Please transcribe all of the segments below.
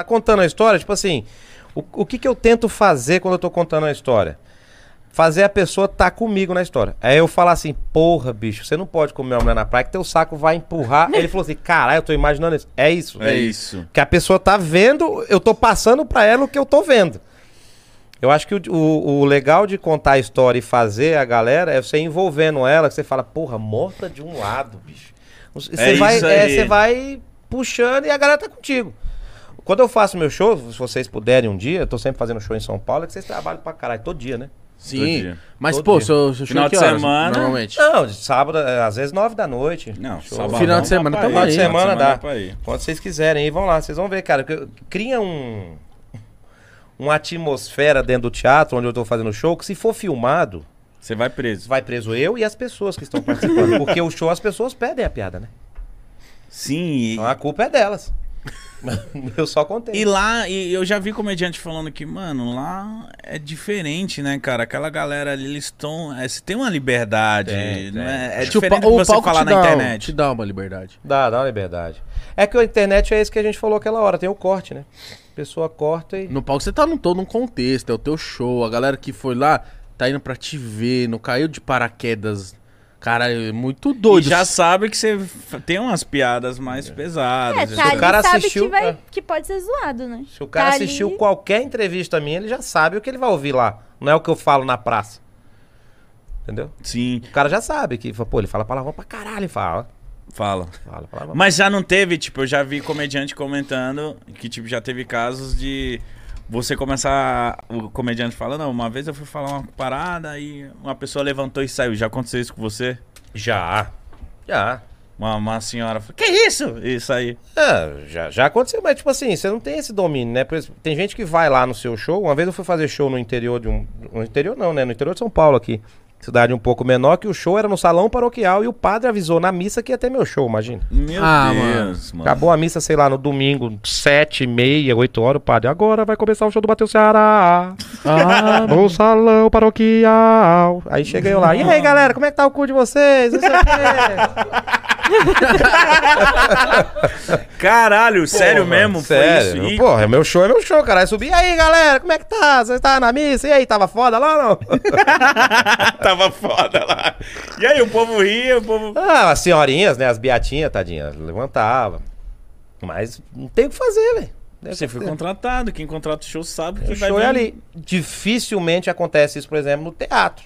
tá contando a história, tipo assim, o, o que que eu tento fazer quando eu tô contando a história? Fazer a pessoa tá comigo na história. Aí eu falar assim, porra, bicho, você não pode comer uma mulher na praia que teu saco vai empurrar. Ele falou assim, caralho, eu tô imaginando isso. É isso. É isso. Que a pessoa tá vendo, eu tô passando pra ela o que eu tô vendo. Eu acho que o, o- o legal de contar a história e fazer a galera é você envolvendo ela, que você fala, porra, morta de um lado, bicho. Você, É vai, é, você vai puxando e a galera tá contigo. Quando eu faço meu show, se vocês puderem um dia, eu tô sempre fazendo show em São Paulo, é que vocês trabalham pra caralho, todo dia, né? Sim. dia. Mas, Todo pô, dia. seu, seu show Final é que de horas, semana. Normalmente. Não, de sábado, é, às vezes nove da noite. Não, sábado Final de semana ir, aí. Final de semana dá. Quando vocês quiserem, aí vão lá, vocês vão ver, cara. Cria um. Uma atmosfera dentro do teatro onde eu tô fazendo show, que se for filmado, Você vai preso. vai preso eu e as pessoas que estão participando. Porque o show as pessoas pedem a piada, né? Sim, e, Então a culpa é delas. eu só contei. e lá, e eu já vi comediante falando que, mano, lá é diferente, né, cara? Aquela galera ali, eles estão. É, você tem uma liberdade. Tem, não tem. é, é que o diferente pa- do o que você palco falar te na dá, internet. Te dá uma liberdade. Dá, dá uma liberdade. É que a internet é isso que a gente falou aquela hora, tem o corte, né? A pessoa corta e. No palco você tá num todo um contexto, é o teu show. A galera que foi lá tá indo pra te ver, não caiu de paraquedas. Cara, é muito E doido. já sabe que você tem umas piadas mais pesadas. É, e tá ali, cara sabe assistiu, que, vai, é. que pode ser zoado, né? Se o cara Tá assistiu ali- qualquer entrevista minha, ele já sabe o que ele vai ouvir lá. Não é o que eu falo na praça. Entendeu? Sim, O cara já sabe que, pô, ele fala palavrão pra caralho, ele fala. fala. Fala palavrão. Mas já não teve, tipo, eu já vi comediante comentando que, tipo, já teve casos de você começar. O comediante fala, não, uma vez eu fui falar uma parada e uma pessoa levantou e saiu. Já aconteceu isso com você? Já. Já. Uma, uma senhora falou, que isso? Isso aí. É, já, já aconteceu, mas tipo assim, você não tem esse domínio, né? Por exemplo, tem gente que vai lá no seu show. Uma vez eu fui fazer show no interior de um. No interior não, né? No interior de São Paulo aqui. Cidade um pouco menor, que o show era no salão paroquial e o padre avisou na missa que ia ter meu show, imagina. Meu Ah, Deus, mano. Acabou a missa, sei lá, no domingo, sete, meia, oito horas, o padre. Agora vai começar o show do Bateu Ceará. Ah, No salão paroquial. Aí cheguei eu lá. E aí, galera, como é que tá o cu de vocês? Não sei o quê. Caralho, sério Porra, mesmo? Sério. Foi isso? E- Porra, meu show é meu show, cara. Subi. E aí, galera, como é que tá? Você tá na missa? E aí, tava foda lá ou não? Tava foda lá. E aí, o povo ria, o povo. ah, as senhorinhas, né? As beatinhas, tadinha, levantava. Mas não tem o que fazer, velho. O Você foi contratado. Quem contrata o show sabe que O vai show vir- é ali. Dificilmente acontece isso, por exemplo, no teatro.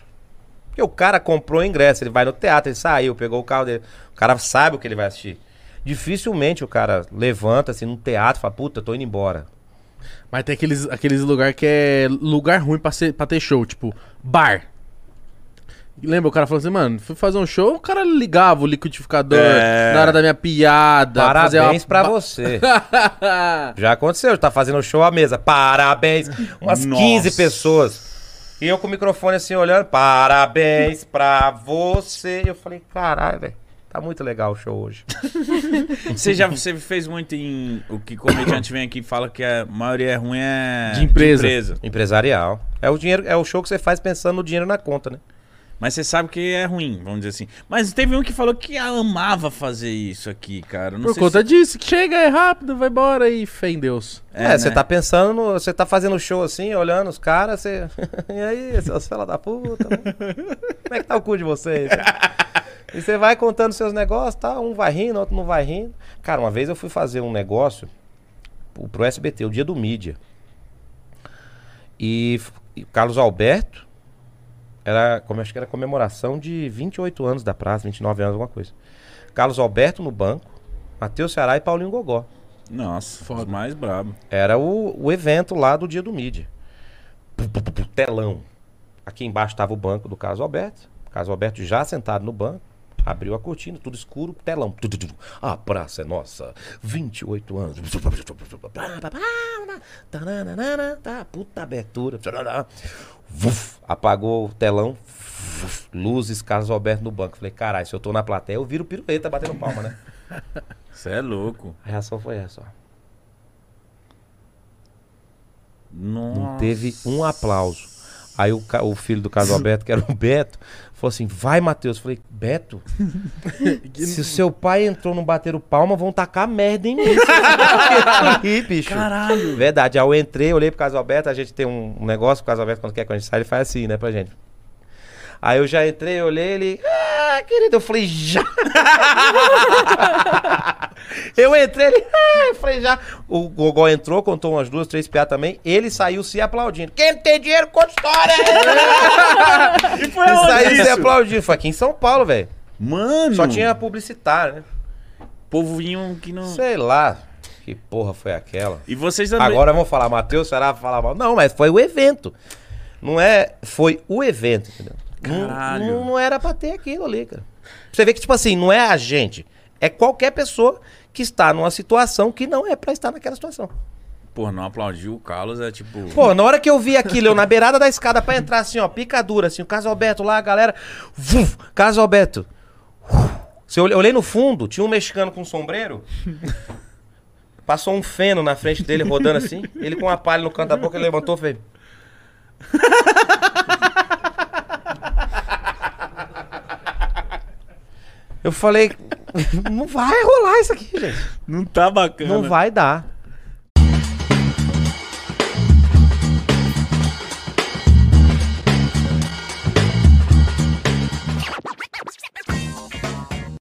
Porque o cara comprou o ingresso, ele vai no teatro, ele saiu, pegou o carro dele. O cara sabe o que ele vai assistir. Dificilmente o cara levanta assim no teatro e fala, puta, tô indo embora. Mas tem aqueles, aqueles lugar que é lugar ruim pra, ser, pra ter show, tipo, bar. Lembra, o cara falou assim, mano, fui fazer um show, o cara ligava o liquidificador É. na hora da minha piada. Parabéns uma pra você. Já aconteceu, tá fazendo show à mesa. Parabéns. Umas Nossa. 15 pessoas. E eu com o microfone assim olhando, parabéns pra você. E eu falei, caralho, velho. Tá muito legal o show hoje. Você já você fez muito em. O que comediante vem aqui e fala que a maioria é ruim é. De empresa. Empresarial. É o dinheiro, é o show que você faz pensando no dinheiro na conta, né? Mas você sabe que é ruim, vamos dizer assim. Mas teve um que falou que amava fazer isso aqui, cara. Não Por sei conta se... disso, que chega, é rápido, vai embora e fé em Deus. É, você né? tá pensando, no- você tá fazendo show assim, olhando os caras, você. e aí, seus fela da puta? mano? Como é que tá o cu de vocês? e você vai contando seus negócios, tá? Um vai rindo, outro não vai rindo. Cara, uma vez eu fui fazer um negócio pro, pro SBT, o dia do mídia. E, e o Carlos Alberto era, como acho que era comemoração de 28 anos da praça, 29 anos, alguma coisa. Carlos Alberto no banco, Matheus Ceará e Paulinho Gogó. Nossa, Foda. mais brabo. Era o, o evento lá do dia do mídia. Telão. Aqui embaixo estava o banco do Carlos Alberto. Carlos Alberto já sentado no banco. Abriu a cortina, tudo escuro, telão. A praça é nossa. 28 anos. Tá, puta abertura. Apagou o telão. Luzes, Carlos Alberto no banco. Falei, caralho, se eu tô na plateia, eu viro pirueta batendo palma, né? Você é louco. A reação foi essa, ó. Nossa. Não teve um aplauso. Aí o, o filho do Carlos Alberto, que era o Beto, falou assim: vai, Matheus. Eu falei, Beto, se o seu pai entrou no bater o palma, vão tacar merda em mim. Ih, bicho. Caralho. Verdade. Aí eu entrei, olhei pro Carlos Alberto, a gente tem um, um negócio, o Carlos Alberto, quando quer que a gente sai, ele faz assim, né, pra gente. Aí eu já entrei, olhei ele. Ah, querido, eu falei, já. eu entrei, ele. Ah, eu falei, já. O Gogó entrou, contou umas duas, três piadas também. Ele saiu se aplaudindo. Quem tem dinheiro, conta história. E foi Ele saiu se isso? aplaudindo. Foi aqui em São Paulo, velho. Mano. Só tinha publicitário, né? Povo vinha que não... Sei lá. Que porra foi aquela? E vocês também... Agora vamos falar, Matheus, será falar mal? Não, mas foi o evento. Não é. Foi o evento, entendeu? Não- Caralho. Não, não era pra ter aquilo ali, cara. Você vê que, tipo assim, não é a gente. É qualquer pessoa que está numa situação que não é pra estar naquela situação. Pô, não aplaudiu o Carlos, é tipo... Pô, na hora que eu vi aquilo, eu na beirada da escada pra entrar assim, ó, picadura, assim, o Carlos Alberto lá, a galera. Carlos Alberto. Se eu olhei- olhei no fundo, tinha um mexicano com um sombreiro. Passou um feno na frente dele, rodando assim. Ele com uma palha no canto da boca, ele levantou e fez. Eu falei, não vai rolar isso aqui, gente. Não tá bacana. Não vai dar.